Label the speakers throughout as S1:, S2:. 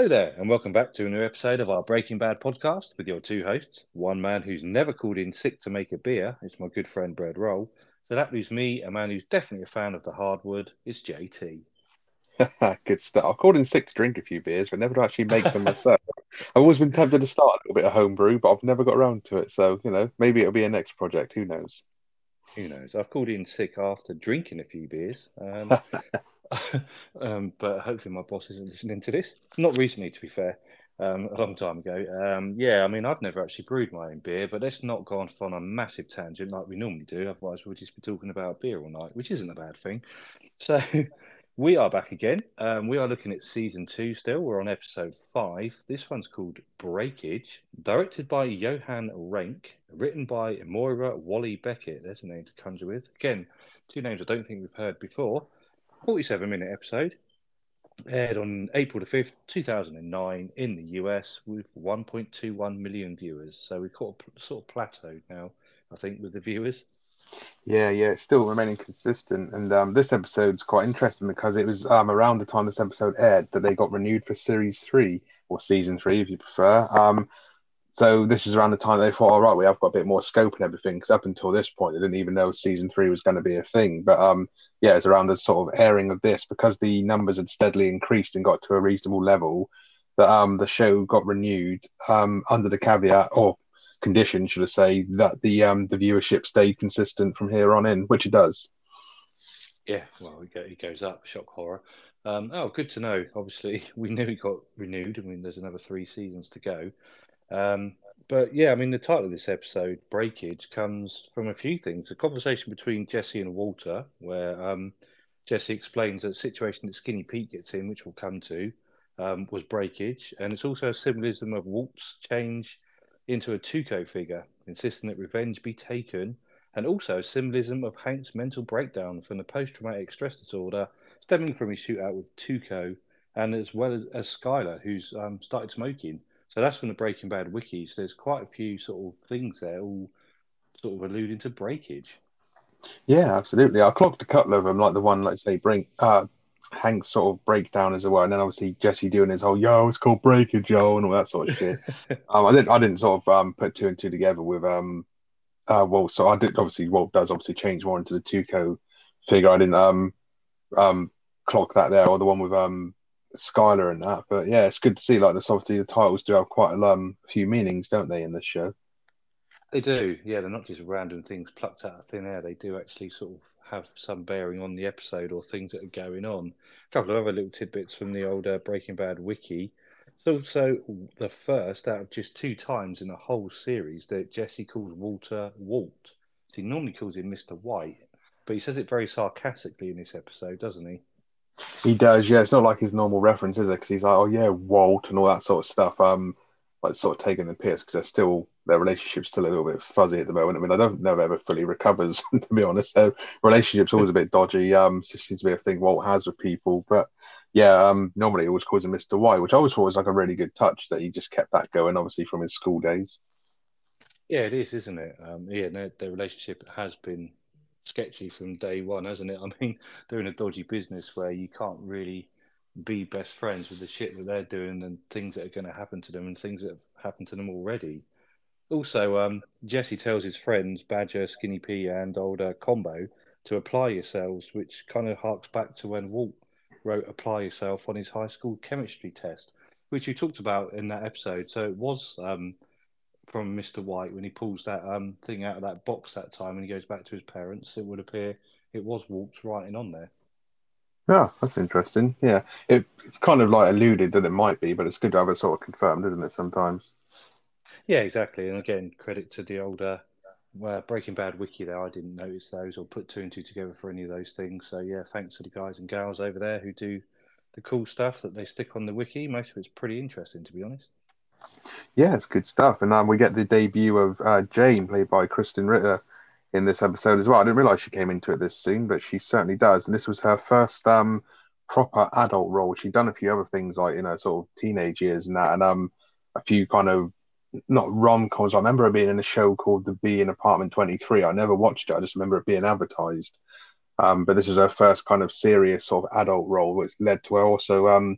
S1: Hello there, and welcome back to a new episode of our Breaking Bad podcast with your two hosts. One man who's never called in sick to make a beer is my good friend Brad Roll. So that leaves me, a man who's definitely a fan of the hardwood, is JT.
S2: good stuff. I've called in sick to drink a few beers, but never to actually make them myself. I've always been tempted to start a little bit of homebrew, but I've never got around to it. So, you know, maybe it'll be a next project. Who knows?
S1: Who knows? I've called in sick after drinking a few beers. Um, um, but hopefully my boss isn't listening to this. Not recently, to be fair. Um, a long time ago. Um, yeah, I mean, I've never actually brewed my own beer, but let's not go off on a massive tangent like we normally do. Otherwise, we'll just be talking about beer all night, which isn't a bad thing. So, we are back again. Um, we are looking at season two still. We're on episode five. This one's called Breakage, directed by Johan Renck, written by Moira Walley-Beckett. There's a name to conjure with. Again, two names I don't think we've heard before. 47 minute episode. Aired on April the 5th, 2009, in the US with 1.21 million viewers. So we've got a sort of plateaued now, I think, with the viewers.
S2: Yeah, yeah, it's still remaining consistent. And um, this episode's quite interesting because it was um, around the time this episode aired that they got renewed for series three or season three, if you prefer. Um, so this is around the time they thought, all right, we have got a bit more scope and everything. Because up until this point, they didn't even know season three was going to be a thing. But um, yeah, it's around the sort of airing of this because the numbers had steadily increased and got to a reasonable level. That um, the show got renewed um, under the caveat or condition, should I say, that the um, the viewership stayed consistent from here on in, which it does.
S1: Yeah, well, it goes up. Shock horror. Um, oh, good to know. Obviously, we knew it got renewed. I mean, there's another three seasons to go. Um, but yeah, I mean, the title of this episode, Breakage, comes from a few things. A conversation between Jesse and Walter, where um, Jesse explains that the situation that Skinny Pete gets in, which we'll come to, um, was breakage. And it's also a symbolism of Walt's change into a Tuco figure, insisting that revenge be taken, and also a symbolism of Hank's mental breakdown from the post traumatic stress disorder stemming from his shootout with Tuco, and as well as, as Skyler, who's um, started smoking. So that's from the Breaking Bad wikis. There's quite a few sort of things there, all sort of alluding to breakage.
S2: Yeah, absolutely. I clocked a couple of them, like the one, like say, bring uh, Hank's sort of breakdown as well, and then obviously Jesse doing his whole "yo, it's called breakage, yo," and all that sort of shit. um, I didn't, I didn't sort of um, put two and two together with um, uh, Walt. So I did obviously Walt does obviously change more into the Tuco figure. I didn't um, um, clock that there, or the one with um, Skyler and that. But yeah, it's good to see. Like this, obviously the titles do have quite a um, few meanings, don't they, in this show?
S1: They do. Yeah, they're not just random things plucked out of thin air. They do actually sort of have some bearing on the episode or things that are going on. A couple of other little tidbits from the older Breaking Bad wiki. It's also the first out of just two times in the whole series that Jesse calls Walter Walt. He normally calls him Mr. White, but he says it very sarcastically in this episode, doesn't he?
S2: He does, yeah. It's not like his normal reference, is it? Because he's like, "Oh yeah, Walt" and all that sort of stuff. Um, like sort of taking the piss because they're still their relationship's still a little bit fuzzy at the moment. I mean, I don't know if ever fully recovers to be honest. Their relationship's always a bit dodgy. Um, seems to be a thing Walt has with people, but yeah, um, normally it always calls him Mr. White, which I always thought was like a really good touch that he just kept that going, obviously from his school days.
S1: Yeah, it is, isn't it? Um, yeah, their, their relationship has been sketchy from day one, hasn't it? I mean, they're in a dodgy business where you can't really be best friends with the shit that they're doing and things that are going to happen to them and things that have happened to them already. Also, um, Jesse tells his friends Badger, Skinny P, and older Combo to apply yourselves, which kind of harks back to when Walt wrote "Apply Yourself" on his high school chemistry test, which we talked about in that episode. So it was um, from Mister White when he pulls that um, thing out of that box that time and he goes back to his parents. It would appear it was Walt's writing on there.
S2: Yeah, that's interesting. Yeah, it, it's kind of like alluded that it might be, but it's good to have it sort of confirmed, isn't it? Sometimes.
S1: Yeah, exactly. And again, credit to the older uh, Breaking Bad wiki there. I didn't notice those or put two and two together for any of those things. So yeah, thanks to the guys and gals over there who do the cool stuff that they stick on the wiki. Most of it's pretty interesting, to be honest.
S2: Yeah, it's good stuff. And um, we get the debut of uh, Jane, played by Krysten Ritter, in this episode as well. I didn't realize she came into it this soon, but she certainly does. And this was her first um, proper adult role. She'd done a few other things like you know sort of teenage years and that, and um, a few kind of not rom coms. I remember her being in a show called The Bee in Apartment Twenty Three. I never watched it. I just remember it being advertised. Um, but this was her first kind of serious sort of adult role, which led to her also um,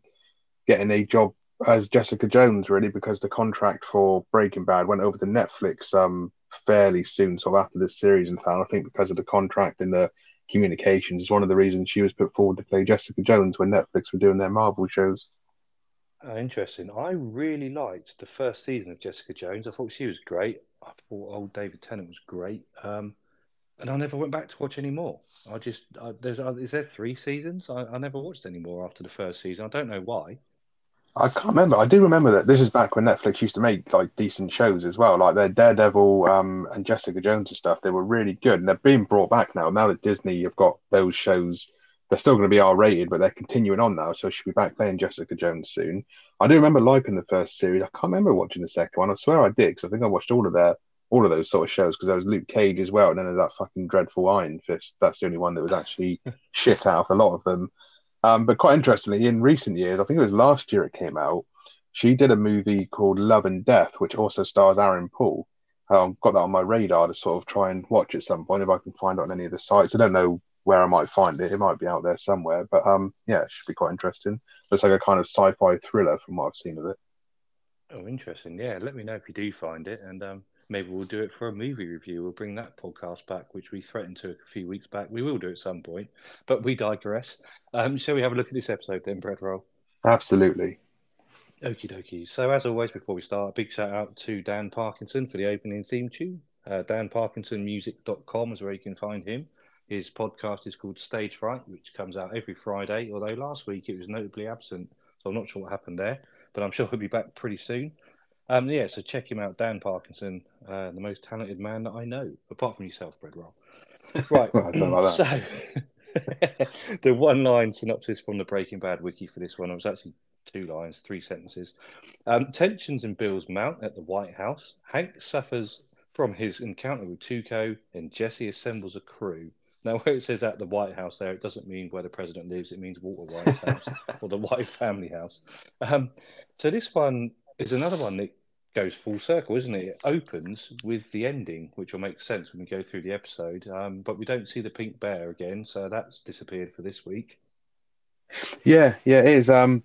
S2: getting a job as Jessica Jones, really, because the contract for Breaking Bad went over to Netflix um fairly soon, sort of after this series. And found I think because of the contract and the communications is one of the reasons she was put forward to play Jessica Jones when Netflix were doing their Marvel shows.
S1: Uh, interesting. I really liked the first season of Jessica Jones. I thought she was great. I thought old David Tennant was great. Um, and I never went back to watch any more. I just I, there's uh, is there three seasons? I, I never watched any more after the first season. I don't know why.
S2: I can't remember. I do remember that this is back when Netflix used to make like decent shows as well, like their Daredevil um, and Jessica Jones and stuff. They were really good, and they're being brought back now. Now that Disney have got those shows, they're still going to be R rated, but they're continuing on now. So she'll be back playing Jessica Jones soon. I do remember liking the first series. I can't remember watching the second one. I swear I did because I think I watched all of their all of those sort of shows because there was Luke Cage as well, and then there's that fucking dreadful Iron Fist. That's the only one that was actually shit out of a lot of them. Um, but quite interestingly, in recent years, I think it was last year it came out. She did a movie called Love and Death, which also stars Aaron Paul. Um, got that on my radar to sort of try and watch at some point if I can find it on any of the sites. I don't know where I might find it. It might be out there somewhere, but um, yeah, it should be quite interesting. Looks like a kind of sci-fi thriller from what I've seen of it.
S1: Oh, interesting. Yeah, let me know if you do find it, and um, maybe we'll do it for a movie review. We'll bring that podcast back, which we threatened to a few weeks back. We will do at some point, but we digress. Um, shall we have a look at this episode then, Bread Roll?
S2: Absolutely.
S1: Okie dokie. So, as always, before we start, a big shout out to Dan Parkinson for the opening theme tune. Uh, DanParkinsonMusic.com is where you can find him. His podcast is called Stage Fright, which comes out every Friday, although last week it was notably absent. So, I'm not sure what happened there, but I'm sure he'll be back pretty soon. Um, yeah, so check him out, Dan Parkinson, uh, the most talented man that I know, apart from yourself, Bread Roll. Right. like so, the one line synopsis from the Breaking Bad wiki for this one, it was actually two lines, three sentences. Um, tensions in Bill's mount at the White House. Hank suffers from his encounter with Tuco, and Jesse assembles a crew. Now, where it says at the White House there, it doesn't mean where the president lives, it means Walter White's house or the White family house. Um, so, this one is another one that goes full circle, isn't it? It opens with the ending, which will make sense when we go through the episode. Um, but we don't see the pink bear again, so that's disappeared for this week.
S2: Yeah, yeah, it is. Um,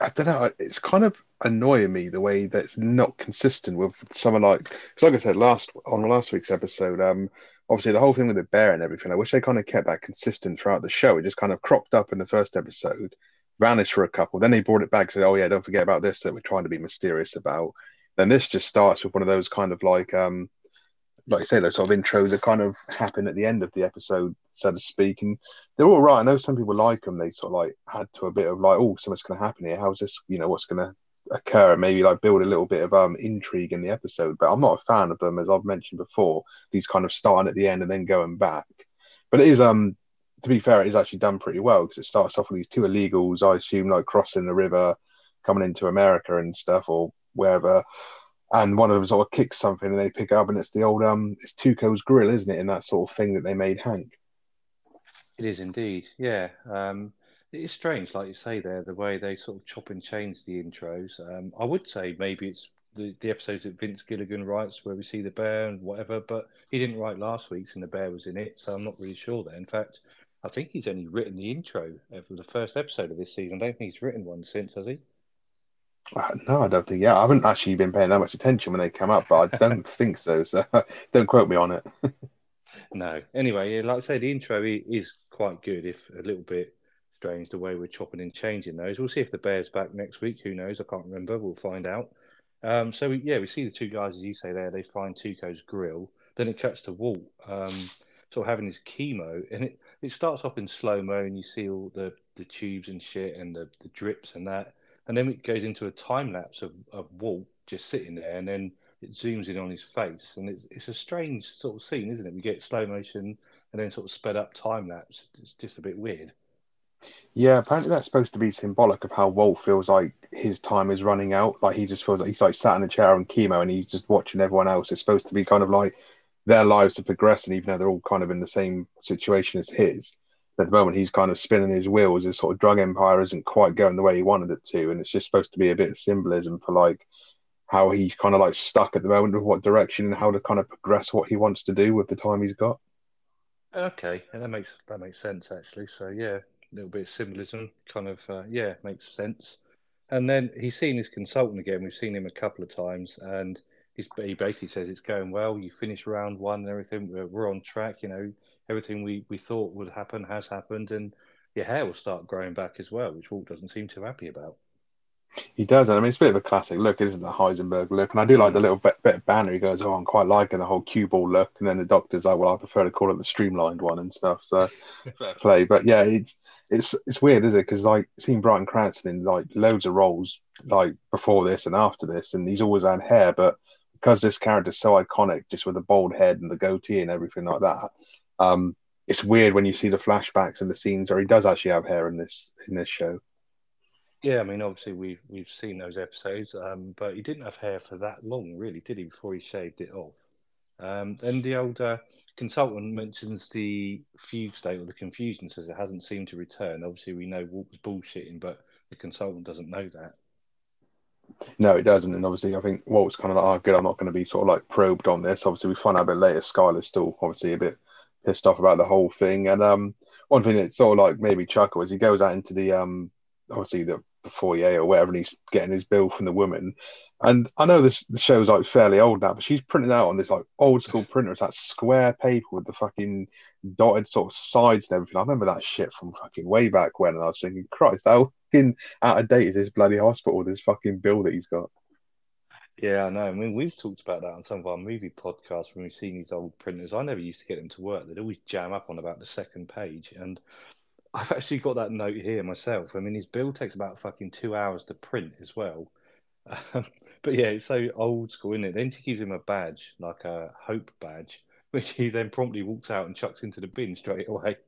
S2: I don't know. It's kind of annoying me the way that's not consistent with someone like because, like I said last on last week's episode, um, obviously the whole thing with the bear and everything. I wish they kind of kept that consistent throughout the show. It just kind of cropped up in the first episode, vanished for a couple, then they brought it back, said, "Oh yeah, don't forget about this that we're trying to be mysterious about." Then this just starts with one of those kind of like, um, like I say, those sort of intros that kind of happen at the end of the episode, so to speak, and they're all right. I know some people like them. They sort of like add to a bit of like, oh, something's going to happen here. How's this? You know, what's going to occur? And maybe like build a little bit of um intrigue in the episode. But I'm not a fan of them, as I've mentioned before. These kind of starting at the end and then going back. But it is um to be fair, it is actually done pretty well because it starts off with these two illegals, I assume, like crossing the river, coming into America and stuff, or wherever. And one of them sort of kicks something and they pick up, and it's the old um, it's Tuco's grill, isn't it? And that sort of thing that they made Hank.
S1: It is indeed, yeah. Um, it is strange, like you say there, the way they sort of chop and change the intros. Um, I would say maybe it's the, the episodes that Vince Gilligan writes where we see the bear and whatever, but he didn't write last week's and the bear was in it, so I'm not really sure there. In fact, I think he's only written the intro for the first episode of this season. I don't think he's written one since, has he?
S2: Uh, no, I don't think. Yeah, I haven't actually been paying that much attention when they come up, but I don't think so. So don't quote me on it.
S1: no. Anyway, like I say, the intro is quite good, if a little bit strange the way we're chopping and changing those. We'll see if the Bears back next week. Who knows? I can't remember. We'll find out. Um, so we, yeah, we see the two guys as you say there. They find Tuco's grill. Then it cuts to Walt, um, sort of having his chemo, and it, it starts off in slow mo, and you see all the, the tubes and shit and the, the drips and that and then it goes into a time lapse of, of Walt just sitting there, and then it zooms in on his face, and it's it's a strange sort of scene, isn't it? We get slow motion and then sort of sped up time lapse. It's just a bit weird.
S2: Yeah, apparently that's supposed to be symbolic of how Walt feels like his time is running out. Like he just feels like he's like sat in a chair on chemo and he's just watching everyone else. It's supposed to be kind of like their lives are progressing, even though they're all kind of in the same situation as his at the moment he's kind of spinning his wheels. His sort of drug empire isn't quite going the way he wanted it to, and it's just supposed to be a bit of symbolism for like how he's kind of like stuck at the moment with what direction and how to kind of progress what he wants to do with the time he's got.
S1: Okay, and that makes that makes sense actually. So yeah, a little bit of symbolism, kind of uh, yeah, makes sense. And then he's seen his consultant again. We've seen him a couple of times, and he's, he basically says it's going well. You finished round one and everything. We're, we're on track. You know, everything we, we thought would happen has happened, and your hair will start growing back as well, which Walt doesn't seem too happy about.
S2: He does, and I mean it's a bit of a classic look, isn't the Heisenberg look? And I do like the little bit, bit of banner. He goes, "Oh, I'm quite liking the whole cue ball look," and then the doctor's like, "Well, I prefer to call it the streamlined one and stuff." So fair play, but yeah, it's it's it's weird, is it? Because like seeing Bryan Cranston in like loads of roles like before this and after this, and he's always had hair, but because this character's so iconic, just with the bald head and the goatee and everything like that, um, it's weird when you see the flashbacks and the scenes where he does actually have hair in this in this show.
S1: Yeah, I mean, obviously we've we've seen those episodes, um, but he didn't have hair for that long, really, did he? Before he shaved it off. Um, and the old uh, consultant mentions the fugue state or the confusion, says it hasn't seemed to return. Obviously, we know Walt was bullshitting, but the consultant doesn't know that.
S2: No, it doesn't. And obviously, I think Walt's kind of like, oh, good, I'm not going to be sort of like probed on this. Obviously, we find out a bit later, Skyler's still obviously a bit pissed off about the whole thing. And um, one thing that sort of like maybe chuckle is he goes out into the um, obviously the the foyer or whatever, and he's getting his bill from the woman. And I know this the show's like fairly old now, but she's printing out on this like old school printer. It's that square paper with the fucking dotted sort of sides and everything. I remember that shit from fucking way back when, and I was thinking, Christ, how fucking out of date is this bloody hospital? This fucking bill that he's got.
S1: Yeah, I know. I mean, we've talked about that on some of our movie podcasts when we've seen these old printers. I never used to get them to work. They'd always jam up on about the second page, and I've actually got that note here myself. I mean, his bill takes about fucking two hours to print as well. Um, but yeah, it's so old school, isn't it? Then she gives him a badge, like a hope badge, which he then promptly walks out and chucks into the bin straight away.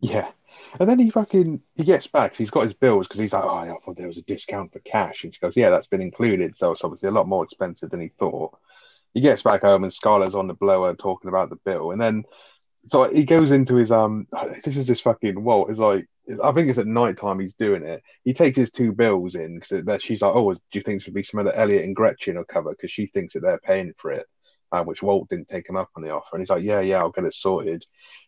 S2: Yeah, and then he fucking he gets back. So he's got his bills because he's like, "Oh, I thought there was a discount for cash," and she goes, "Yeah, that's been included." So it's obviously a lot more expensive than he thought. He gets back home and Skyler's on the blower talking about the bill, and then so he goes into his um. This is just fucking Walt. It's like I think it's at night time he's doing it. He takes his two bills in because she's like, "Oh, do you think this would be some of the Elliot and Gretchen will cover?" Because she thinks that they're paying for it, uh, which Walt didn't take him up on the offer. And he's like, "Yeah, yeah, I'll get it sorted."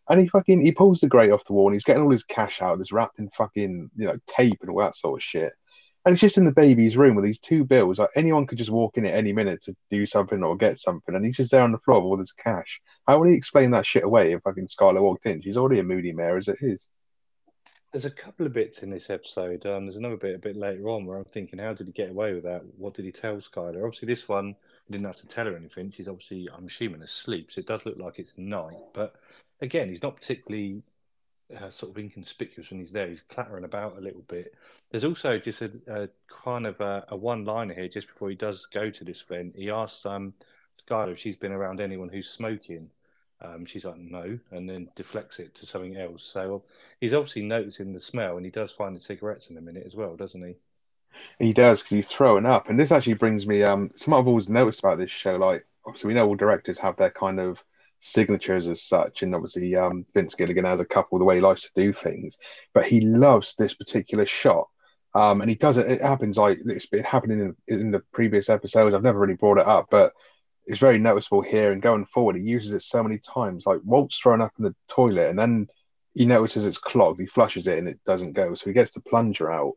S2: And he fucking he pulls the grate off the wall and he's getting all his cash out. It's wrapped in fucking you know tape and all that sort of shit and it's just in the baby's room with these two bills. Like anyone could just walk in at any minute to do something or get something, and he's just there on the floor with all this cash. How would he explain that shit away if fucking Skyler walked in? She's already a moody mare as it is.
S1: There's a couple of bits in this episode. Um, there's another bit a bit later on where I'm thinking, how did he get away with that? What did he tell Skyler? Obviously, this one didn't have to tell her anything. She's obviously, I'm assuming, asleep, so it does look like it's night. But again, he's not particularly uh, sort of inconspicuous when he's there. He's clattering about a little bit. There's also just a, a kind of a, a one-liner here just before he does go to this event. He asks um, Skyler if she's been around anyone who's smoking. Um, she's like, no, and then deflects it to something else. So he's obviously noticing the smell, and he does find the cigarettes in a minute as well, doesn't he?
S2: He does because he's throwing up, and this actually brings me um something I've always noticed about this show. Like, obviously, we know all directors have their kind of signatures as such. And obviously, um, Vince Gilligan has a couple the way he likes to do things, but he loves this particular shot. Um, and he does it. It happens like it's been happening in, in the previous episodes. I've never really brought it up, but it's very noticeable here. And going forward, he uses it so many times. Like Walt's thrown up in the toilet, and then he notices it's clogged. He flushes it, and it doesn't go. So he gets the plunger out,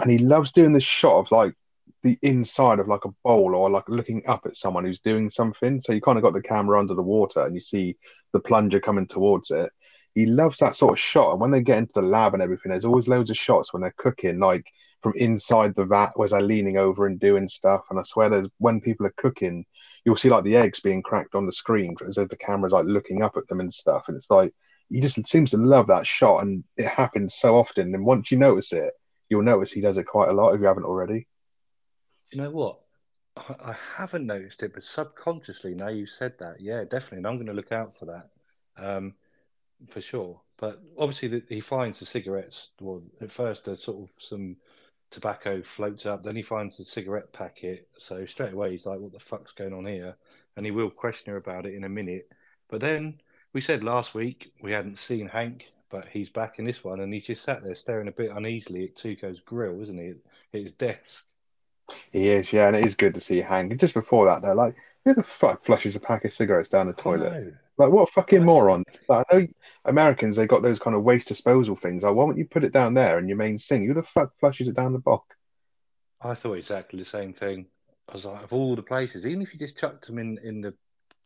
S2: and he loves doing this shot of like the inside of like a bowl or like looking up at someone who's doing something. So you kind of got the camera under the water and you see the plunger coming towards it. He loves that sort of shot. And when they get into the lab and everything, there's always loads of shots when they're cooking, like from inside the vat where they're leaning over and doing stuff. And I swear there's when people are cooking, you'll see like the eggs being cracked on the screen as if the camera's like looking up at them and stuff. And it's like he just seems to love that shot and it happens so often. And once you notice it, you'll notice he does it quite a lot if you haven't already
S1: you know what? I haven't noticed it, but subconsciously, now you said that, yeah, definitely. And I'm going to look out for that um, for sure. But obviously, the, he finds the cigarettes. Well, at first, there's sort of some tobacco floats up. Then he finds the cigarette packet. So straight away, he's like, what the fuck's going on here? And he will question her about it in a minute. But then we said last week we hadn't seen Hank, but he's back in this one. And he's just sat there staring a bit uneasily at Tuco's grill, isn't he? At his desk.
S2: He is, yeah, and it is good to see Hank. And just before that, they're like, who the fuck flushes a pack of cigarettes down the toilet? Like, what a fucking moron. Like, I know Americans, they got those kind of waste disposal things. Like, why don't you put it down there in your main sink? Who the fuck flushes it down the box?
S1: I thought exactly the same thing. I was like, of all the places, even if you just chucked them in in the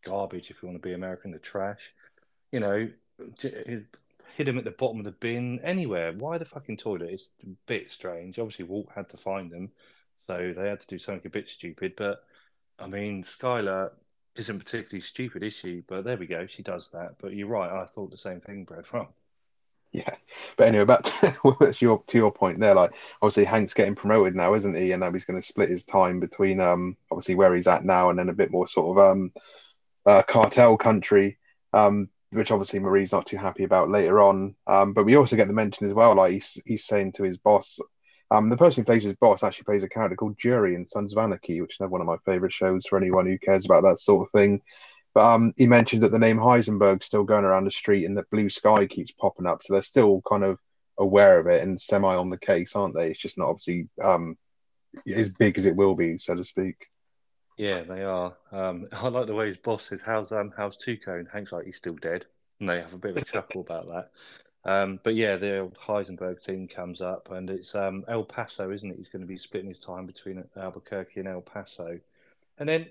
S1: garbage, if you want to be American, the trash, you know, hit them at the bottom of the bin, anywhere. Why the fucking toilet? It's a bit strange. Obviously, Walt had to find them, so they had to do something a bit stupid. But I mean, Skyler isn't particularly stupid, is she? But there we go, she does that. But you're right, I thought the same thing, Brad. From
S2: yeah, but anyway, back to your to your point there. Like, obviously, Hank's getting promoted now, isn't he? And now he's going to split his time between um obviously where he's at now and then a bit more sort of um uh, cartel country. Um, which obviously Marie's not too happy about later on. Um, but we also get the mention as well, like he's he's saying to his boss, um, the person who plays his boss actually plays a character called Jury in Sons of Anarchy, which is one of my favorite shows for anyone who cares about that sort of thing. But um, he mentions that the name Heisenberg's still going around the street and that blue sky keeps popping up, so they're still kind of aware of it and semi on the case, aren't they? It's just not obviously um, as big as it will be, so to speak.
S1: Yeah, they are. Um, I like the way his boss says, "How's um, how's Tuco?" And Hank's like, "He's still dead." And they have a bit of a chuckle about that. Um, but yeah, the Heisenberg thing comes up, and it's um, El Paso, isn't it? He's going to be splitting his time between Albuquerque and El Paso, and then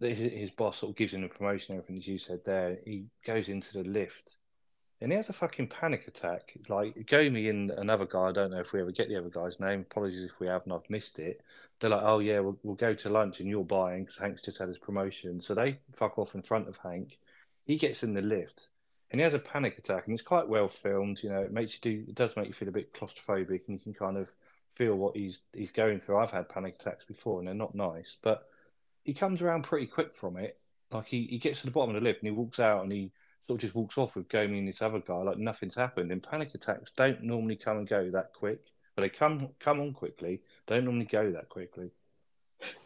S1: his, his boss sort of gives him a promotion, everything as you said there. He goes into the lift, and he has a fucking panic attack. Like Gomie and another guy, I don't know if we ever get the other guy's name. Apologies if we have and I've missed it. They're like, oh yeah, we'll, we'll go to lunch and you're buying because Hank's just had his promotion. So they fuck off in front of Hank. He gets in the lift and he has a panic attack, and it's quite well filmed. You know, it makes you do. It does make you feel a bit claustrophobic, and you can kind of feel what he's he's going through. I've had panic attacks before, and they're not nice, but he comes around pretty quick from it. Like he, he gets to the bottom of the lift and he walks out and he sort of just walks off with Gomie and this other guy like nothing's happened. And panic attacks don't normally come and go that quick, but they come come on quickly. Don't normally go that quickly.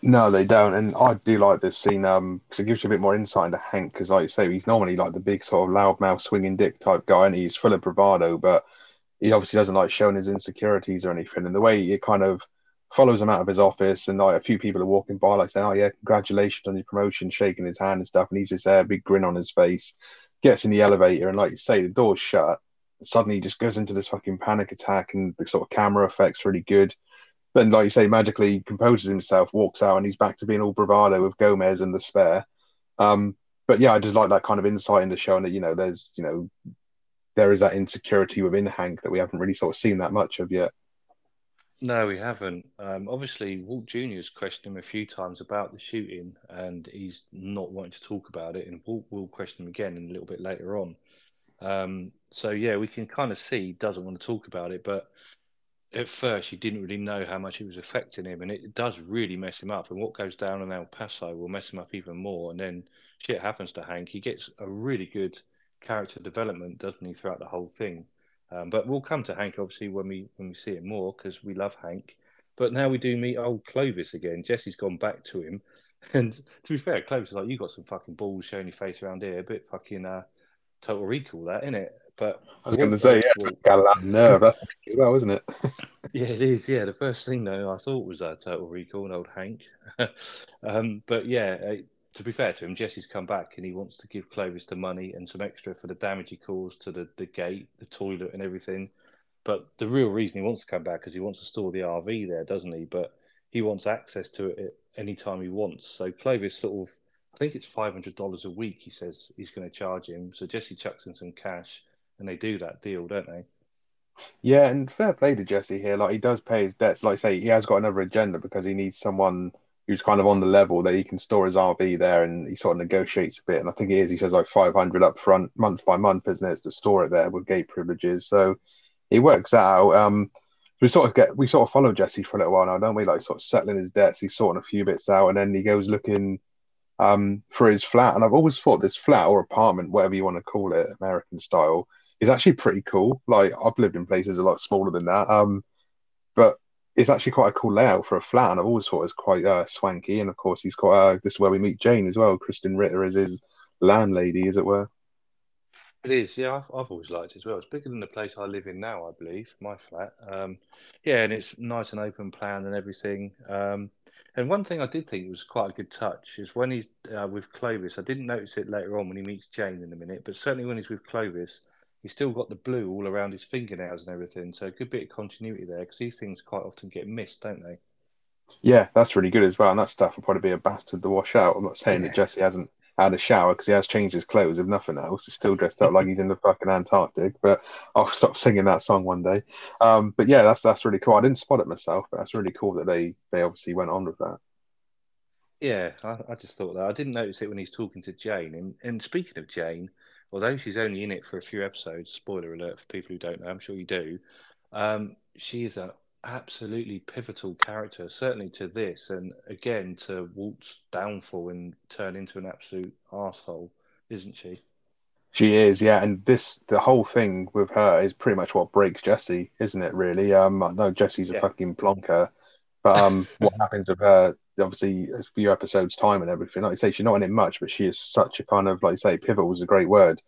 S2: No, they don't, and I do like this scene um because it gives you a bit more insight into Hank. Because, like you say, he's normally like the big sort of loudmouth, swinging dick type guy, and he's full of bravado, but he obviously doesn't like showing his insecurities or anything. And the way it kind of follows him out of his office, and like a few people are walking by, like saying, "Oh yeah, congratulations on your promotion," shaking his hand and stuff, and he's just there, big grin on his face. Gets in the elevator, and like you say, the door's shut. Suddenly, he just goes into this fucking panic attack, and the sort of camera effects really good then, like you say, magically composes himself, walks out, and he's back to being all bravado with Gomez and the spare. Um, but yeah, I just like that kind of insight into showing that you know there's you know there is that insecurity within Hank that we haven't really sort of seen that much of yet.
S1: No, we haven't. Um, obviously, Walt has questioned him a few times about the shooting, and he's not wanting to talk about it. And Walt will question him again a little bit later on. Um, so yeah, we can kind of see he doesn't want to talk about it, but at first you didn't really know how much it was affecting him, and it does really mess him up. And what goes down in El Paso will mess him up even more. And then shit happens to Hank. He gets a really good character development, doesn't he, throughout the whole thing? Um, but we'll come to Hank obviously when we when we see it more because we love Hank. But now we do meet old Clovis again. Jesse's gone back to him, and to be fair, Clovis is like, "You got some fucking balls showing your face around here, a bit fucking uh, total recall, that it?" But
S2: I was going to say, yeah, got a lot of nerve. That's well, isn't it?
S1: yeah, it is. Yeah, the first thing though I thought was uh, Total Recall and old Hank. um, but yeah, uh, to be fair to him, Jesse's come back and he wants to give Clovis the money and some extra for the damage he caused to the, the gate, the toilet, and everything. But the real reason he wants to come back is he wants to store the RV there, doesn't he? But he wants access to it any time he wants. So Clovis sort of, I think it's five hundred dollars a week. He says he's going to charge him. So Jesse chucks in some cash and they do that deal, don't they?
S2: Yeah, and fair play to Jesse here. Like he does pay his debts. Like I say, he has got another agenda because he needs someone who's kind of on the level that he can store his RV there, and he sort of negotiates a bit. And I think it is. He says like five hundred up front, month by month, isn't it? To store it there with gate privileges. So he works out. Um, we sort of get we sort of follow Jesse for a little while now, don't we? Like sort of settling his debts. He's sorting a few bits out, and then he goes looking um, for his flat. And I've always thought this flat or apartment, whatever you want to call it, American style is actually pretty cool. Like I've lived in places a lot smaller than that, um, but it's actually quite a cool layout for a flat, and I've always thought it's quite uh, swanky. And of course, he's got uh, this is where we meet Jane as well. Krysten Ritter is his landlady, as it were.
S1: It is, yeah. I've, I've, always liked it as well. It's bigger than the place I live in now, I believe, my flat. Um, yeah, and it's nice and open plan and everything. Um, and one thing I did think was quite a good touch is when he's uh, with Clovis. I didn't notice it later on when he meets Jane in a minute, but certainly when he's with Clovis, he's still got the blue all around his fingernails and everything. So a good bit of continuity there because these things quite often get missed, don't they?
S2: Yeah, that's really good as well. And that stuff will probably be a bastard to wash out. I'm not saying
S1: Yeah.
S2: that Jesse hasn't had a shower because he has changed his clothes, if nothing else. He's still dressed up like he's in the fucking Antarctic. But I'll stop singing that song one day. Um, but yeah, that's that's really cool. I didn't spot it myself, but that's really cool that they they obviously went on with that.
S1: Yeah, I, I just thought that. I didn't notice it when he's talking to Jane. And, and speaking of Jane, although she's only in it for a few episodes, spoiler alert for people who don't know, I'm sure you do, um, she is an absolutely pivotal character, certainly to this, and again to Walt's downfall and turn into an absolute asshole, isn't she?
S2: She is, yeah, and this the whole thing with her is pretty much what breaks Jesse, isn't it? Really, um, I know Jesse's a
S1: Yeah.
S2: fucking plonker, but um, what happens with her? Obviously, a few episodes time and everything. Like you say, she's not in it much, but she is such a kind of like you say, pivot was a great word.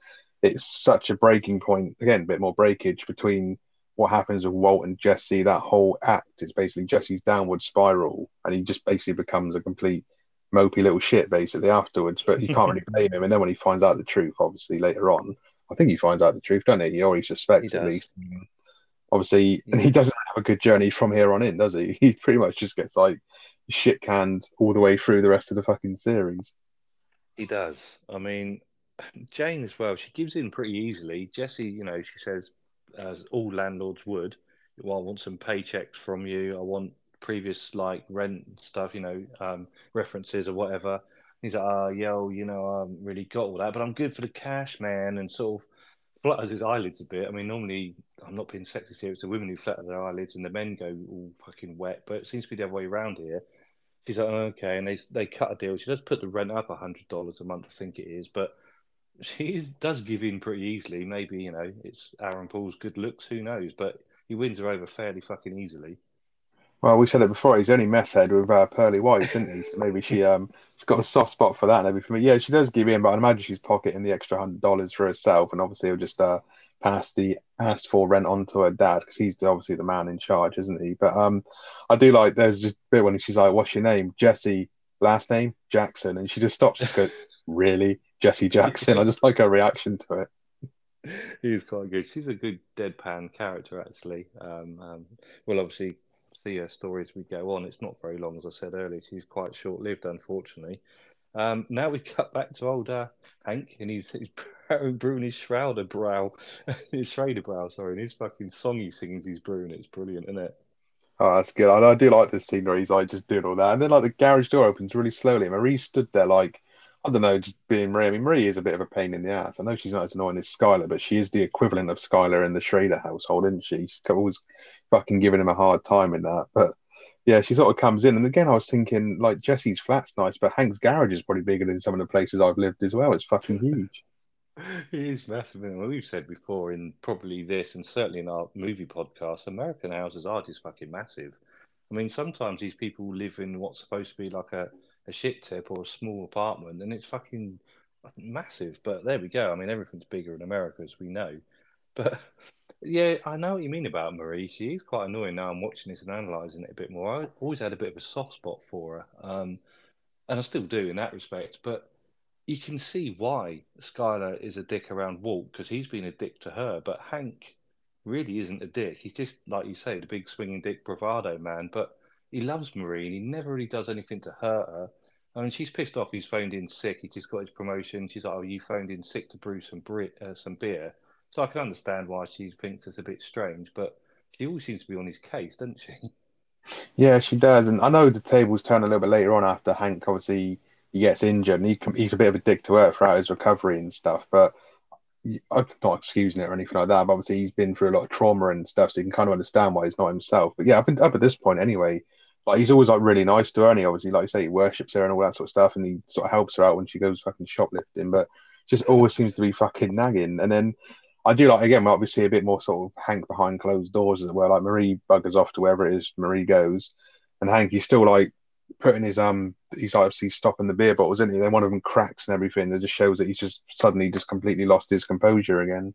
S2: It's such a breaking point. Again, a bit more breakage between what happens with Walt and Jesse. That whole act is basically Jesse's downward spiral, and he just basically becomes a complete mopey little shit basically afterwards. But you can't really blame him. And then when he finds out the truth, obviously later on, I think he finds out the truth, doesn't he? He already suspects
S1: He
S2: at least. Obviously, and he doesn't have a good journey from here on in, does he? He pretty much just gets like shit canned all the way through the rest of the fucking series.
S1: He does. I mean, Jane as well. She gives in pretty easily. Jesse, you know, she says, as all landlords would, well, I want some paychecks from you. I want previous like rent stuff, you know, um, references or whatever. He's like, oh, yo, you know, I haven't really got all that, but I'm good for the cash, man. And sort of flutters his eyelids a bit. I mean, normally, I'm not being sexist here. It's the women who flutter their eyelids and the men go all fucking wet, but it seems to be the other way around here. She's like, oh, okay, and they they cut a deal. She does put the rent up hundred dollars a month, I think it is, but she does give in pretty easily. Maybe you know it's Aaron Paul's good looks, who knows? But he wins her over fairly fucking easily.
S2: Well, we said it before. He's only meth head with uh, pearly whites, isn't he? So maybe she um she's got a soft spot for that Maybe for me, yeah, she does give in, but I imagine she's pocketing the extra hundred dollars for herself, and obviously he'll just uh pass the asked for rent on to her dad because he's obviously the man in charge, isn't he? But um, I do like there's just a bit when she's like, "What's your name?" Jesse, last name Jackson, and she just stops, just goes, "Really, Jesse Jackson?" I just like her reaction to it.
S1: He's quite good. She's a good deadpan character, actually. Um, um, we'll obviously see her story as we go on. It's not very long, as I said earlier. She's quite short lived, unfortunately. Um, now we cut back to old uh, Hank and he's, he's brewing his Shrouder brow, his Schrader brow, sorry, and his fucking song he sings he's brewing. It's brilliant, isn't it?
S2: Oh, that's good. I, I do like this scene where he's like just doing all that, and then like the garage door opens really slowly. Marie stood there like I don't know, just being Marie. I mean, Marie is a bit of a pain in the ass. I know she's not as annoying as Skyler, but she is the equivalent of Skyler in the Schrader household, isn't she? She's always fucking giving him a hard time in that. But yeah, she sort of comes in, and again, I was thinking like Jesse's flat's nice, but Hank's garage is probably bigger than some of the places I've lived as well. It's fucking huge.
S1: He is massive. And we've said before in probably this and certainly in our movie podcast, American houses are just fucking massive. I mean, sometimes these people live in what's supposed to be like a, a shit tip or a small apartment and it's fucking massive. But there we go. I mean, everything's bigger in America, as we know. But yeah, I know what you mean about Marie. She is quite annoying now. I'm watching this and analysing it a bit more. I always had a bit of a soft spot for her. Um, and I still do in that respect. But you can see why Skyler is a dick around Walt because he's been a dick to her. But Hank really isn't a dick. He's just, like you say, the big swinging dick bravado man. But he loves Marie and he never really does anything to hurt her. I mean, she's pissed off. He's phoned in sick. He just got his promotion. She's like, "Oh, you phoned in sick to brew some uh, some beer." So I can understand why she thinks it's a bit strange, but she always seems to be on his case, doesn't she?
S2: Yeah, she does, and I know the tables turn a little bit later on after Hank obviously he gets injured, and he, he's a bit of a dick to her throughout his recovery and stuff. But I'm not excusing it or anything like that. But obviously, he's been through a lot of trauma and stuff, so you can kind of understand why he's not himself. But yeah, up, up at this point anyway, like he's always like really nice to her, and he obviously, like you say, he worships her and all that sort of stuff, and he sort of helps her out when she goes fucking shoplifting. But just always seems to be fucking nagging. And then I do like again, obviously a bit more sort of Hank behind closed doors as well. Like Marie buggers off to wherever it is Marie goes, and Hank he's still like putting his um he's obviously stopping the beer bottles, isn't he? Then one of them cracks and everything. That just shows that he's just suddenly just completely lost his composure again.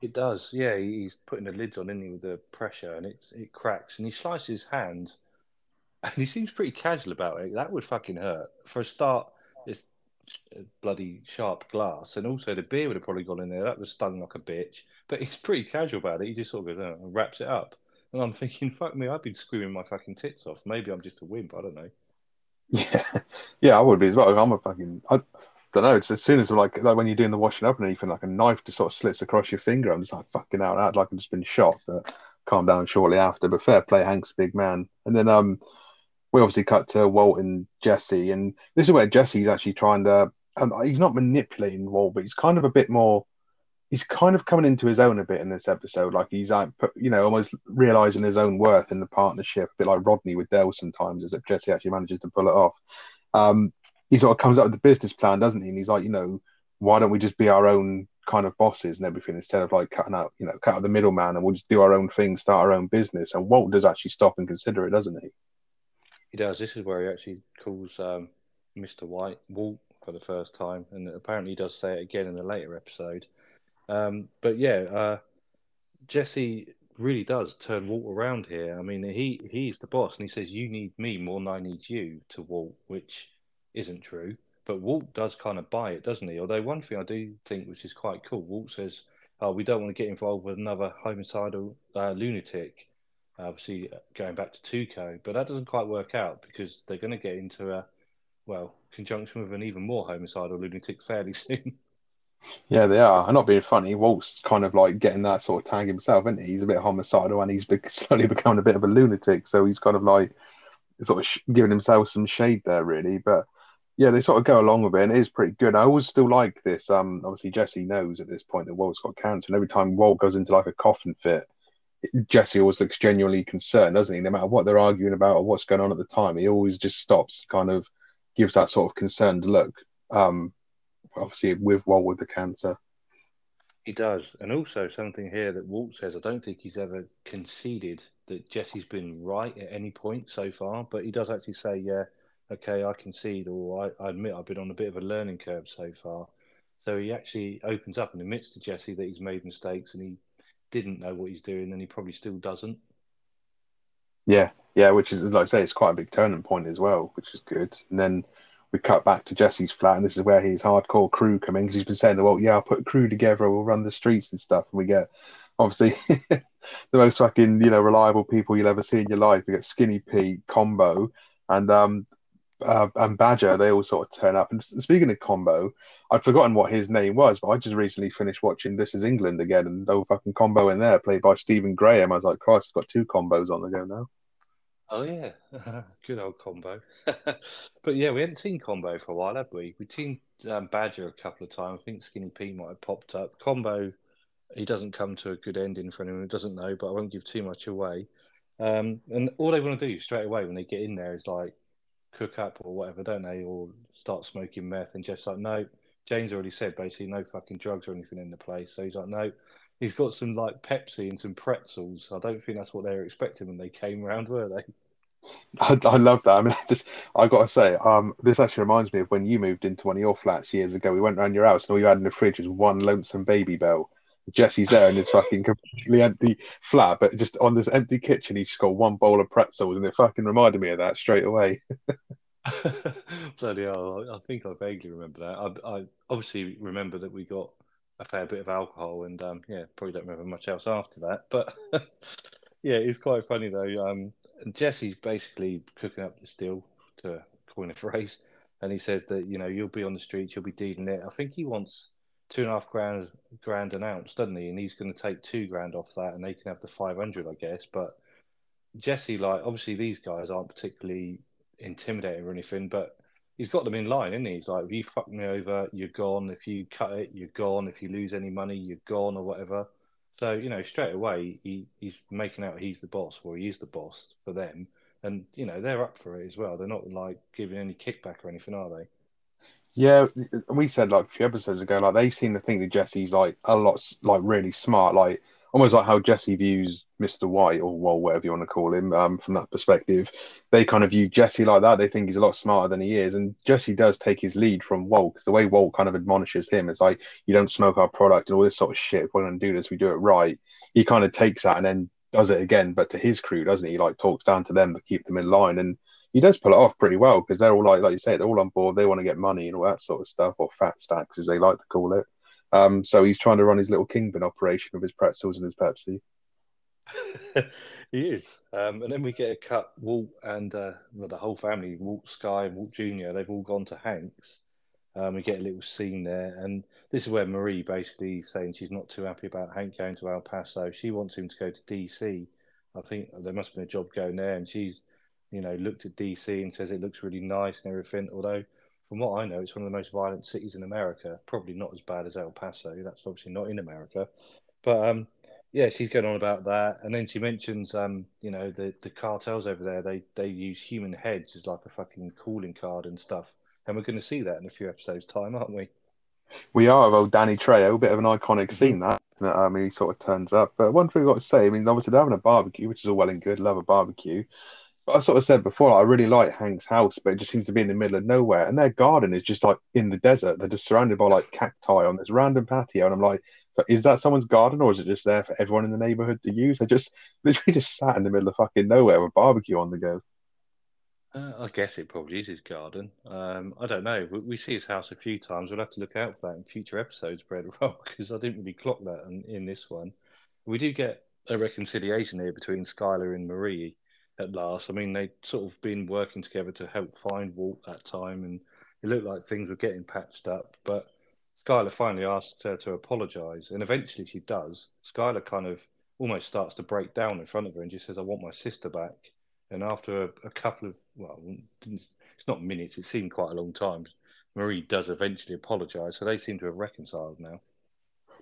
S1: It does, yeah. He's putting the lids on, isn't he, with the pressure, and it it cracks, and he slices his hand, and he seems pretty casual about it. That would fucking hurt. For a start, it's bloody sharp glass, and also the beer would have probably gone in there. That was stung like a bitch. But he's pretty casual about it. He just sort of goes oh, and wraps it up. And I'm thinking, fuck me, I've been screaming my fucking tits off. Maybe I'm just a wimp. I don't know.
S2: Yeah, yeah, I would be as well. I'm a fucking. I don't know. It's as soon as like like when you're doing the washing up and anything, like a knife just sort of slits across your finger. I'm just like fucking out. I'd like I've just been shot, but calm down shortly after. But fair play, Hank's big man. And then um, we obviously cut to Walt and Jesse, and this is where Jesse's actually trying to. Um, he's not manipulating Walt, but he's kind of a bit more he's kind of coming into his own a bit in this episode. Like he's like, you know, almost realizing his own worth in the partnership, a bit like Rodney with Del sometimes, as if Jesse actually manages to pull it off. Um, he sort of comes up with the business plan, doesn't he? And he's like, you know, why don't we just be our own kind of bosses and everything instead of like cutting out, you know, cut out the middleman and we'll just do our own thing, start our own business. And Walt does actually stop and consider it, doesn't he?
S1: He does. This is where he actually calls um, Mr. White Walt for the first time, and apparently he does say it again in the later episode. Um, but yeah, uh, Jesse really does turn Walt around here. I mean, he he's the boss, and he says, "You need me more than I need you." To Walt, which isn't true, but Walt does kind of buy it, doesn't he? Although one thing I do think, which is quite cool, Walt says, "Oh, we don't want to get involved with another homicidal uh, lunatic." Obviously, going back to Tuco, but that doesn't quite work out because they're going to get into a well conjunction with an even more homicidal lunatic fairly soon.
S2: Yeah, they are. I'm not being funny. Walt's kind of like getting that sort of tag himself, isn't he? He's a bit homicidal and he's slowly becoming a bit of a lunatic. So he's kind of like sort of sh- giving himself some shade there, really. But yeah, they sort of go along with it, and it is pretty good. I always still like this. Um, obviously Jesse knows at this point that Walt's got cancer, and every time Walt goes into like a coffin fit, Jesse always looks genuinely concerned, doesn't he? No matter what they're arguing about or what's going on at the time, he always just stops, kind of gives that sort of concerned look. Um, obviously with Walt with the cancer.
S1: He does, and also something here that Walt says. I don't think he's ever conceded that Jesse's been right at any point so far, but he does actually say, "Yeah, okay, I concede, or I, I admit I've been on a bit of a learning curve so far." So he actually opens up and admits to Jesse that he's made mistakes and he didn't know what he's doing, and he probably still doesn't.
S2: Yeah, yeah, which is like I say, it's quite a big turning point as well, which is good. And then we cut back to Jesse's flat, and this is where his hardcore crew come in because he's been saying, "Well, yeah, I'll put a crew together, we'll run the streets and stuff." And we get obviously the most fucking you know reliable people you'll ever see in your life. We get Skinny Pete, Combo, and um uh, and Badger. They all sort of turn up. And speaking of Combo, I'd forgotten what his name was, but I just recently finished watching This Is England again, and no fucking Combo in there, played by Stephen Graham. I was like, Christ, I've got two combos on the go now.
S1: Oh yeah, good old combo. but yeah, we hadn't seen combo for a while, have we? We'd seen um, Badger a couple of times. I think Skinny Pete might have popped up. Combo, he doesn't come to a good ending for anyone who doesn't know, but I won't give too much away. Um, and all they want to do straight away when they get in there is like cook up or whatever, don't they? Or start smoking meth. And just like, no, James already said basically no fucking drugs or anything in the place. So he's like, no. He's got some like Pepsi and some pretzels. I don't think that's what they were expecting when they came around, were they?
S2: I, I love that. I mean, I, just, I got to say, um, this actually reminds me of when you moved into one of your flats years ago. We went around your house, and all you had in the fridge was one lonesome Babybel. Jesse's there in his fucking completely empty flat, but just on this empty kitchen, he's just got one bowl of pretzels, and it fucking reminded me of that straight away.
S1: Bloody hell! I think I vaguely remember that. I, I obviously remember that we got a fair bit of alcohol, and um, yeah, probably don't remember much else after that. But yeah, it's quite funny though. Um, Jesse's basically cooking up this deal to coin a phrase, and he says that you know you'll be on the streets, you'll be dealing it. I think he wants two and a half grand grand an ounce, doesn't he? And he's going to take two grand off that, and they can have the five hundred, I guess. But Jesse, like, obviously these guys aren't particularly intimidating or anything, but he's got them in line, isn't he? He's like, if you fuck me over, you're gone. If you cut it, you're gone. If you lose any money, you're gone, or whatever. So you know, straight away he, he's making out he's the boss, or he is the boss for them, and you know they're up for it as well. They're not like giving any kickback or anything, are they?
S2: Yeah, we said like a few episodes ago, like they seem to think that Jesse's like a lot, like really smart, like almost like how Jesse views Mister White or well, whatever you want to call him. Um, from that perspective, they kind of view Jesse like that. They think he's a lot smarter than he is, and Jesse does take his lead from Walt because the way Walt kind of admonishes him is like, "You don't smoke our product and all this sort of shit. If we're going to do this, we do it right." He kind of takes that and then does it again, but to his crew, doesn't he? Like talks down to them to keep them in line and he does pull it off pretty well because they're all like, like you say, they're all on board. They want to get money and all that sort of stuff, or fat stacks as they like to call it. Um, so he's trying to run his little kingpin operation with his pretzels and his Pepsi.
S1: he is. Um, and then we get a cut. Walt and uh, well, the whole family, Walt Sky and Walt Junior, they've all gone to Hanks. Um, we get a little scene there, and this is where Marie basically saying she's not too happy about Hank going to El Paso. She wants him to go to DC. I think there must have been a job going there, and she's, you know, looked at DC and says it looks really nice and everything. Although, from what I know, it's one of the most violent cities in America. Probably not as bad as El Paso. That's obviously not in America, but um, yeah, she's going on about that, and then she mentions, um, you know, the the cartels over there. They they use human heads as like a fucking calling card and stuff and we're going to see that in a few episodes' time, aren't we?
S2: We are of old Danny Trejo, a bit of an iconic mm-hmm. scene that. I mean, he sort of turns up. But one thing I've got to say, I mean, obviously they're having a barbecue, which is all well and good. Love a barbecue. I sort of said before, I really like Hank's house, but it just seems to be in the middle of nowhere. And their garden is just like in the desert. They're just surrounded by like cacti on this random patio. And I'm like, so is that someone's garden or is it just there for everyone in the neighborhood to use? They just literally just sat in the middle of fucking nowhere with barbecue on the go.
S1: Uh, I guess it probably is his garden. Um, I don't know. We, we, see his house a few times. We'll have to look out for that in future episodes, Bread Rock, because I didn't really clock that in, in, this one. We do get a reconciliation here between Skyler and Marie at last. I mean, they'd sort of been working together to help find Walt that time, and it looked like things were getting patched up. But Skyler finally asks her to apologise, and eventually she does. Skyler kind of almost starts to break down in front of her and just says, I want my sister back. And after a, a couple of, well, it's not minutes, it seemed quite a long time. Marie does eventually apologise, so they seem to have reconciled now.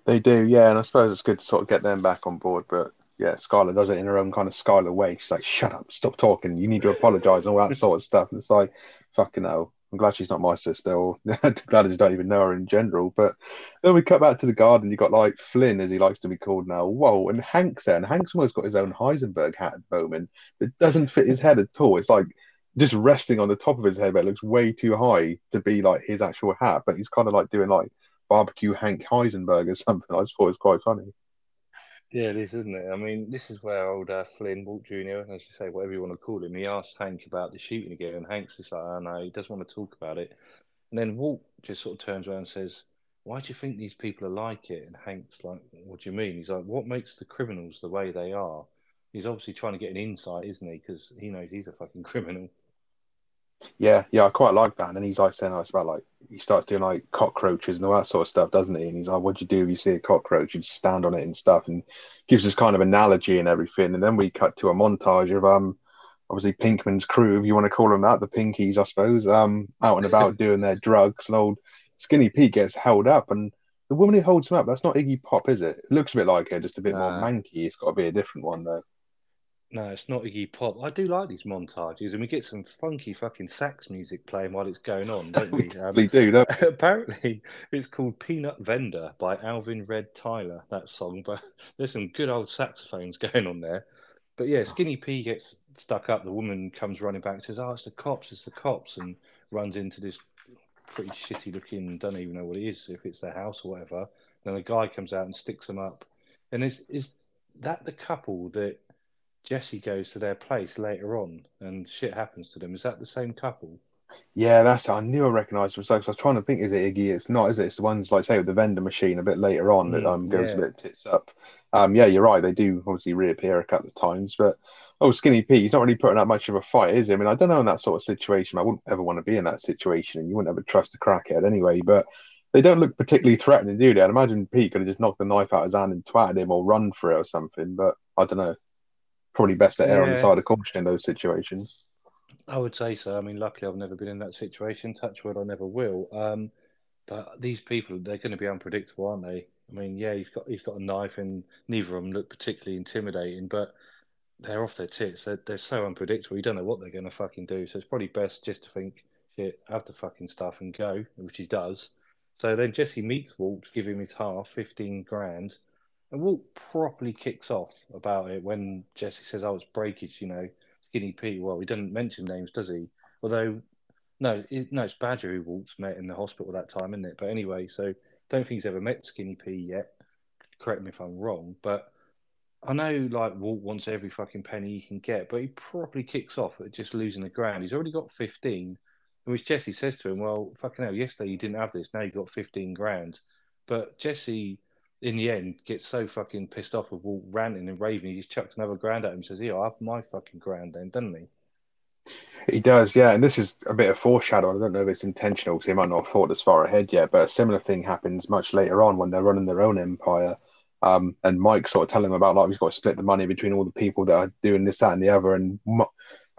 S2: They do, yeah, and I suppose it's good to sort of get them back on board. But yeah, Skyler does it in her own kind of Skyler way. She's like, "Shut up, stop talking. You need to apologise and all that sort of stuff." And it's like, "Fucking hell." I'm glad she's not my sister, or glad I just don't even know her in general. But then we cut back to the garden. You got like Flynn, as he likes to be called now. Whoa, and Hank's there, and Hank's almost got his own Heisenberg hat at the moment. It doesn't fit his head at all. It's like just resting on the top of his head, but it looks way too high to be like his actual hat. But he's kind of like doing like barbecue Hank Heisenberg or something. I just thought it was quite funny.
S1: Yeah, it is, isn't it? I mean, this is where old uh, Flynn, Walt Jr., as you say, whatever you want to call him, he asked Hank about the shooting again, and Hank's just like, oh no, he doesn't want to talk about it. And then Walt just sort of turns around and says, why do you think these people are like it? And Hank's like, what do you mean? He's like, what makes the criminals the way they are? He's obviously trying to get an insight, isn't he? Because he knows he's a fucking criminal.
S2: Yeah, yeah, I quite like that. And then he's like saying, oh, it's about like he starts doing like cockroaches and all that sort of stuff, doesn't he? And he's like, what do you do if you see a cockroach? You stand on it and stuff, and gives this kind of analogy and everything. And then we cut to a montage of um, obviously Pinkman's crew, if you want to call them that, the Pinkies, I suppose, um, out and about doing their drugs. And old Skinny Pete gets held up, and the woman who holds him up, that's not Iggy Pop, is it? It looks a bit like her, just a bit more manky. It's got to be a different one though.
S1: No, it's not Iggy Pop. I do like these montages, and we get some funky fucking sax music playing while it's going on, don't we?
S2: Um, we do. Don't
S1: we? apparently, it's called "Peanut Vendor" by Alvin Red Tyler. That song, but there's some good old saxophones going on there. But yeah, Skinny P gets stuck up. The woman comes running back, says, "Oh, it's the cops! It's the cops!" and runs into this pretty shitty looking. Don't even know what it is, if it's their house or whatever. Then the guy comes out and sticks them up. And is is that the couple that? Jesse goes to their place later on and shit happens to them. Is that the same couple?
S2: Yeah, that's I knew I recognised them. So I was trying to think, is it Iggy? It's not, is it? It's the ones like say with the vendor machine a bit later on that um goes yeah. a bit tits up. Um, yeah, you're right. They do obviously reappear a couple of times, but oh, Skinny Pete, he's not really putting up much of a fight, is he? I mean, I don't know in that sort of situation. I wouldn't ever want to be in that situation, and you wouldn't ever trust a crackhead anyway. But they don't look particularly threatening, do they? I'd imagine Pete could have just knocked the knife out of his hand and twatted him or run for it or something. But I don't know probably best to err yeah. on the side of caution in those situations.
S1: I would say so. I mean, luckily, I've never been in that situation. Touch wood, I never will. Um, but these people, they're going to be unpredictable, aren't they? I mean, yeah, he's got he's got a knife, and neither of them look particularly intimidating, but they're off their tits. They're, they're so unpredictable. You don't know what they're going to fucking do. So it's probably best just to think, shit, have the fucking stuff and go, which he does. So then Jesse meets Walt, give him his half, 15 grand. And Walt properly kicks off about it when Jesse says, "Oh, it's breakage," you know, Skinny Pete. Well, he doesn't mention names, does he? Although, no, it, no, it's Badger who Walt's met in the hospital that time, isn't it? But anyway, so don't think he's ever met Skinny P yet. Correct me if I'm wrong, but I know like Walt wants every fucking penny he can get, but he properly kicks off at just losing the ground. He's already got 15, which Jesse says to him, "Well, fucking hell, yesterday you didn't have this, now you got 15 grand." But Jesse in the end, gets so fucking pissed off with Walt ranting and raving, he just chucks another grand at him and says, Yeah, I have my fucking grand then, doesn't he?
S2: He does, yeah. And this is a bit of foreshadowing. I don't know if it's intentional because he might not have thought as far ahead yet, but a similar thing happens much later on when they're running their own empire. Um, and Mike sort of telling him about like we've got to split the money between all the people that are doing this, that, and the other. And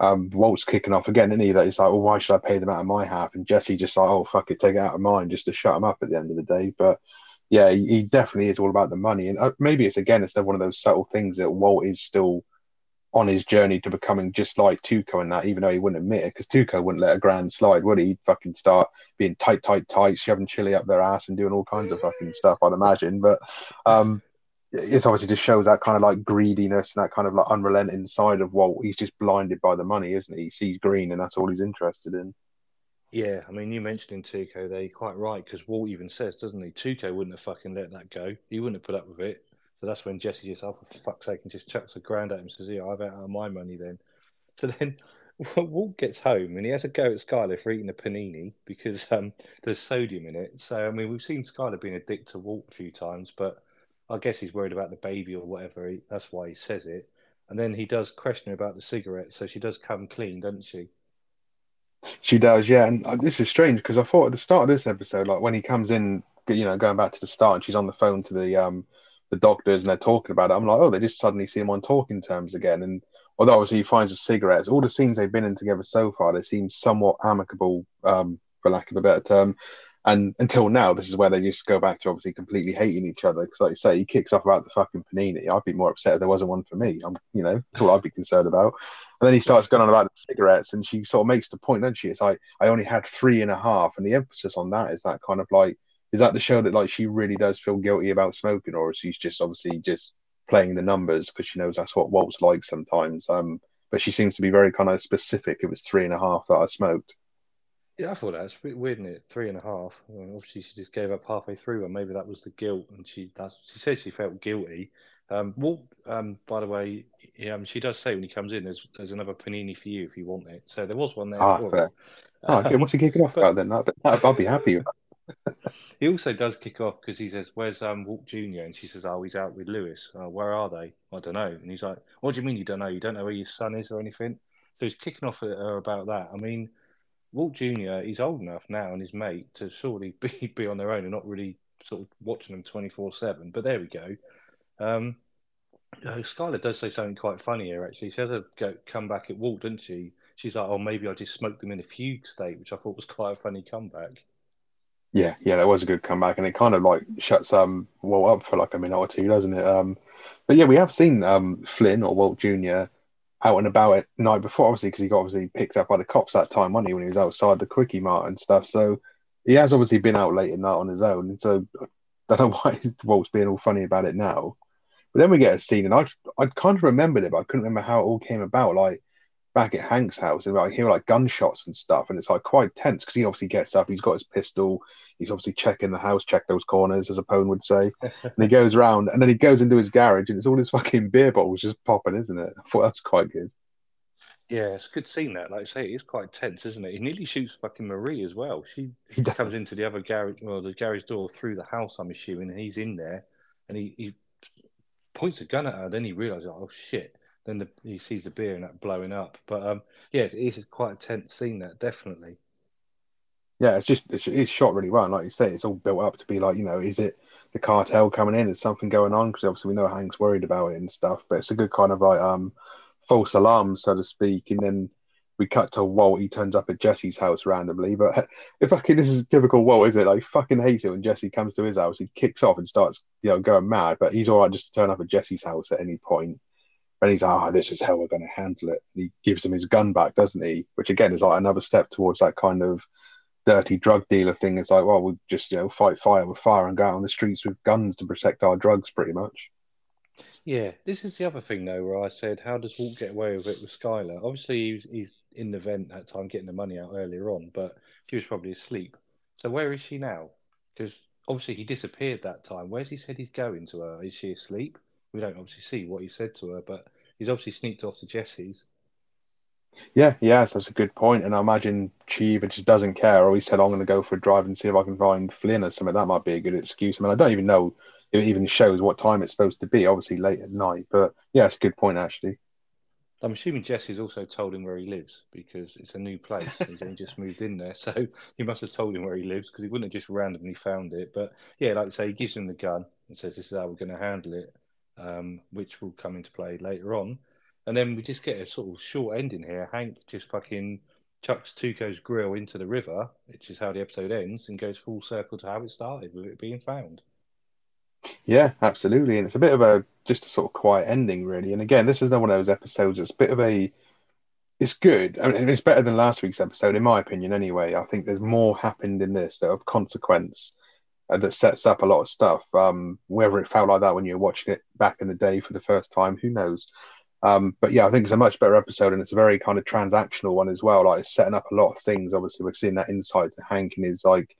S2: um, Walt's kicking off again, and he that he's like, well, why should I pay them out of my half? And Jesse just like, oh fuck it, take it out of mine, just to shut him up at the end of the day. But yeah, he, definitely is all about the money, and uh, maybe it's again, it's one of those subtle things that Walt is still on his journey to becoming just like Tuco and that, even though he wouldn't admit it, because Tuco wouldn't let a grand slide, would he? He'd fucking start being tight, tight, tight, shoving chili up their ass and doing all kinds of fucking stuff, I'd imagine. But um, it obviously just shows that kind of like greediness and that kind of like unrelenting side of Walt. He's just blinded by the money, isn't he? He sees green and that's all he's interested in.
S1: Yeah, I mean, you mentioned in Tuco there, you're quite right, because Walt even says, doesn't he? Tuco wouldn't have fucking let that go. He wouldn't have put up with it. So that's when Jesse just, oh, for fuck's sake, and just chucks a grand at him and says, yeah, I've out of my money then. So then Walt gets home and he has a go at Skyler for eating a panini because um, there's sodium in it. So, I mean, we've seen Skyler being a dick to Walt a few times, but I guess he's worried about the baby or whatever. That's why he says it. And then he does question her about the cigarette. So she does come clean, doesn't she?
S2: She does, yeah. And uh, this is strange because I thought at the start of this episode, like when he comes in, you know, going back to the start, and she's on the phone to the um the doctors and they're talking about it. I'm like, oh, they just suddenly see him on talking terms again. And although obviously he finds the cigarettes, all the scenes they've been in together so far, they seem somewhat amicable, um, for lack of a better term. And until now, this is where they just go back to obviously completely hating each other. Because, like you say, he kicks off about the fucking panini. I'd be more upset if there wasn't one for me. I'm, you know, that's all I'd be concerned about. And then he starts going on about the cigarettes, and she sort of makes the point, doesn't she? It's like I only had three and a half, and the emphasis on that is that kind of like is that the show that like she really does feel guilty about smoking, or is she's just obviously just playing the numbers because she knows that's what Walt's like sometimes. Um, but she seems to be very kind of specific. It was three and a half that I smoked.
S1: Yeah, I thought that was weird, isn't it? Three and a half. Well, obviously, she just gave up halfway through, and maybe that was the guilt. And she that's, she said she felt guilty. Um, Walt, um, by the way, um, she does say when he comes in, "There's there's another panini for you if you want it." So there was one there.
S2: Ah, fair. Oh, okay. What's he kicking off but, about then? That, I'll be happy.
S1: he also does kick off because he says, "Where's um, Walt Junior?" And she says, "Oh, he's out with Lewis. Oh, where are they? I don't know." And he's like, "What do you mean you don't know? You don't know where your son is or anything?" So he's kicking off at her about that. I mean Walt Junior, he's old enough now, and his mate to surely be be on their own and not really sort of watching them twenty four seven. But there we go. Um, uh, Skyler does say something quite funny here. Actually, she has a go, come back at Walt, doesn't she? She's like, "Oh, maybe I just smoked them in a fugue state," which I thought was quite a funny comeback.
S2: Yeah, yeah, that was a good comeback, and it kind of like shuts um Walt up for like a minute or two, doesn't it? Um, but yeah, we have seen um Flynn or Walt Junior out and about at night before, obviously, because he got obviously picked up by the cops that time, wasn't he, when he was outside the Quickie Mart and stuff. So he has obviously been out late at night on his own. So I don't know why Walt's being all funny about it now. But then we get a scene, and I I kind of remembered it, but I couldn't remember how it all came about. Like back at Hank's house, and I hear like gunshots and stuff, and it's like quite tense because he obviously gets up, he's got his pistol, he's obviously checking the house, check those corners, as a pone would say, and he goes around, and then he goes into his garage, and it's all his fucking beer bottles just popping, isn't it? I thought that's quite good.
S1: Yeah, it's a good scene that. Like I say, it's quite tense, isn't it? He nearly shoots fucking Marie as well. She comes into the other garage, well, the garage door through the house, I'm assuming, and he's in there, and he, he points a gun at her. Then he realizes, oh shit. Then the, he sees the beer and that blowing up. But um, yeah, it is quite a tense scene. That definitely.
S2: Yeah, it's just it's, shot really well. And like you say, it's all built up to be like, you know, is it the cartel coming in? Is something going on? Because obviously we know Hank's worried about it and stuff. But it's a good kind of like um false alarm, so to speak, and then we cut to Walt. He turns up at Jesse's house randomly. But if fucking this is typical Walt, is it? Like fucking hates it when Jesse comes to his house. He kicks off and starts, you know, going mad. But he's all right just to turn up at Jesse's house at any point. And he's ah, oh, this is how we're going to handle it. And he gives him his gun back, doesn't he? Which again is like another step towards that kind of dirty drug dealer thing. It's like, well, we just you know fight fire with fire and go out on the streets with guns to protect our drugs, pretty much.
S1: Yeah, this is the other thing though, where I said, how does Walt get away with it with Skyler? Obviously, he's, he's in the vent at time getting the money out earlier on, but she was probably asleep. So where is she now? Because obviously he disappeared that time. Where's he said he's going to her? Is she asleep? We don't obviously see what he said to her, but he's obviously sneaked off to Jesse's.
S2: Yeah, yes, that's a good point. And I imagine she either just doesn't care or he said, I'm going to go for a drive and see if I can find Flynn or something. That might be a good excuse. I mean, I don't even know if it even shows what time it's supposed to be. Obviously, late at night. But yeah, it's a good point actually.
S1: I'm assuming Jesse's also told him where he lives because it's a new place. He's only just moved in there, so he must have told him where he lives because he wouldn't have just randomly found it. But yeah, like I say, he gives him the gun and says, "This is how we're going to handle it," um, which will come into play later on. And then we just get a sort of short ending here. Hank just fucking chucks Tuco's grill into the river, which is how the episode ends, and goes full circle to how it started with it being found.
S2: Yeah, absolutely, and it's a bit of a just a sort of quiet ending, really. And again, this is not one of those episodes that's a bit of a. It's good. I mean, it's better than last week's episode, in my opinion. Anyway, I think there's more happened in this that of consequence that sets up a lot of stuff. Um, whether it felt like that when you were watching it back in the day for the first time, who knows? Um, but yeah, I think it's a much better episode, and it's a very kind of transactional one as well. Like it's setting up a lot of things. Obviously, we've seen that insight to Hank and his like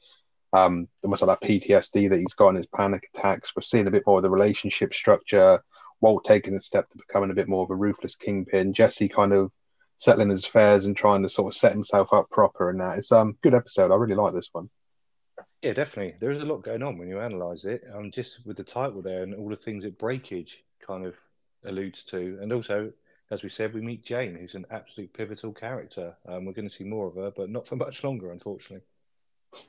S2: um, almost like that PTSD that he's got in his panic attacks. We're seeing a bit more of the relationship structure. Walt taking a step to becoming a bit more of a ruthless kingpin. Jesse kind of settling his affairs and trying to sort of set himself up proper. And that it's um good episode. I really like this one.
S1: Yeah, definitely. There is a lot going on when you analyse it. Um, just with the title there and all the things that breakage kind of alludes to, and also as we said, we meet Jane, who's an absolute pivotal character. Um, we're going to see more of her, but not for much longer, unfortunately.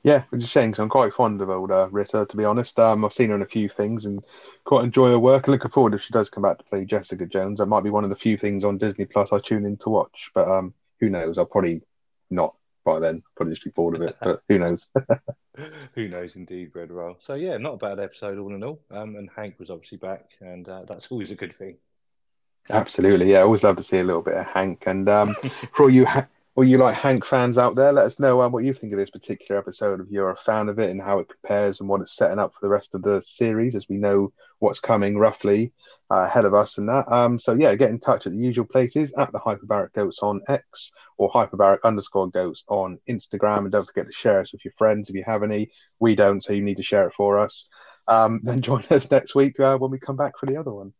S2: Yeah, which is a shame because I'm quite fond of old uh, Ritter, to be honest. Um, I've seen her in a few things and quite enjoy her work. Looking forward if she does come back to play Jessica Jones. That might be one of the few things on Disney Plus I tune in to watch. But um, who knows? I'll probably not by then. Probably just be bored of it. But who knows?
S1: who knows, indeed, Bread Roll. So yeah, not a bad episode all in all. Um, and Hank was obviously back, and uh, that's always a good thing.
S2: Absolutely, yeah. I always love to see a little bit of Hank. And um, for all you ha- or you like Hank fans out there, let us know um, what you think of this particular episode. If you're a fan of it and how it compares and what it's setting up for the rest of the series, as we know what's coming roughly uh, ahead of us and that. Um, so yeah, get in touch at the usual places at the Hyperbaric Goats on X or Hyperbaric underscore Goats on Instagram, and don't forget to share us with your friends if you have any. We don't, so you need to share it for us. Um, then join us next week uh, when we come back for the other one.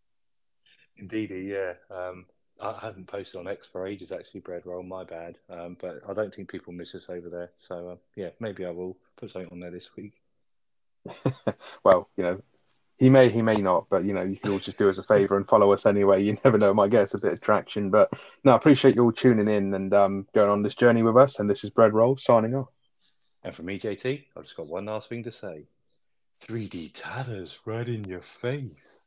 S1: Indeed, yeah. Um, I haven't posted on X for ages, actually, bread roll. My bad. Um, but I don't think people miss us over there. So uh, yeah, maybe I will put something on there this week.
S2: well, you know, he may, he may not, but you know, you can all just do us a favor and follow us anyway. You never know, it might get us a bit of traction. But no, I appreciate you all tuning in and um, going on this journey with us. And this is Bread Roll signing off.
S1: And for me, JT, I've just got one last thing to say 3D tatters right in your face.